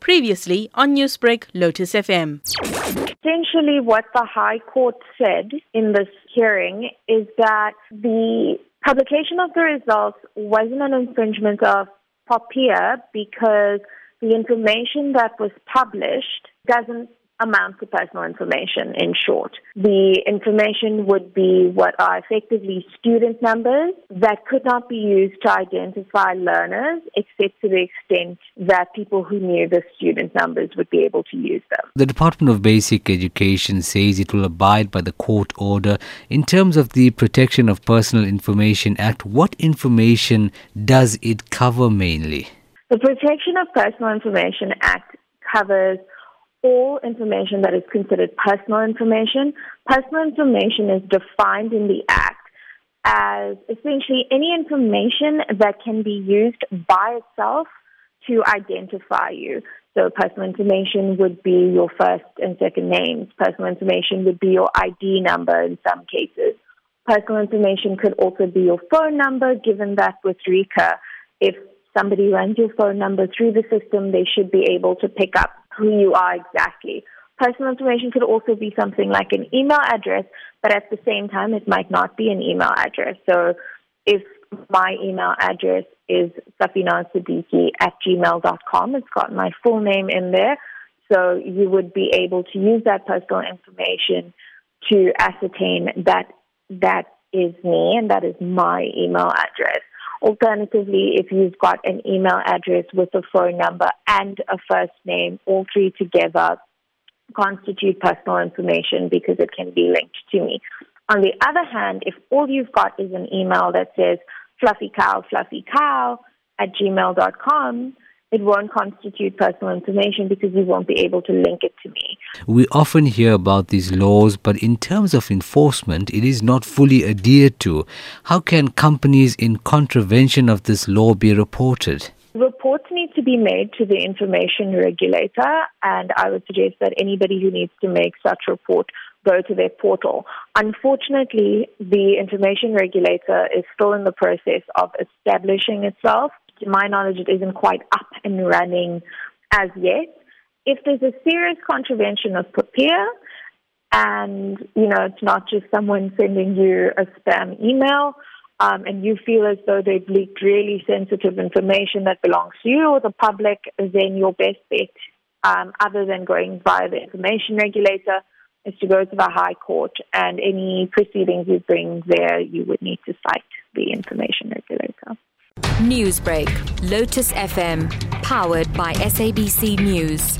Previously on Newsbreak, Lotus FM. Essentially, what the High Court said in this hearing is that the publication of the results wasn't an infringement of POPIA because the information that was published doesn't amount to personal information in short. The information would be what are effectively student numbers that could not be used to identify learners except to the extent that people who knew the student numbers would be able to use them. The Department of Basic Education says it will abide by the court order. In terms of the Protection of Personal Information Act, what information does it cover mainly? The Protection of Personal Information Act covers all information that is considered personal information. Personal information is defined in the Act as essentially any information that can be used by itself to identify you. So personal information would be your first and second names. Personal information would be your ID number in some cases. Personal information could also be your phone number, given that with RICA, if somebody runs your phone number through the system, they should be able to pick up who you are exactly. Personal information could also be something like an email address, but at the same time, it might not be an email address. So if my email address is safina siddiqui at gmail.com, it's got my full name in there. So you would be able to use that personal information to ascertain that that is me and that is my email address. Alternatively, if you've got an email address with a phone number and a first name, all three together constitute personal information because it can be linked to me. On the other hand, if all you've got is an email that says fluffy cow, fluffy cow at gmail.com, it won't constitute personal information because you won't be able to link it to me. We often hear about these laws, but in terms of enforcement, it is not fully adhered to. How can companies in contravention of this law be reported? Reports need to be made to the information regulator, and I would suggest that anybody who needs to make such report go to their portal. Unfortunately, the information regulator is still in the process of establishing itself to my knowledge, it isn't quite up and running as yet. If there's a serious contravention of POPIA, and you know it's not just someone sending you a spam email, um, and you feel as though they've leaked really sensitive information that belongs to you or the public, then your best bet, um, other than going via the information regulator, is to go to the High Court, and any proceedings you bring there, you would need to cite the information regulator. Newsbreak, Lotus FM, powered by SABC News.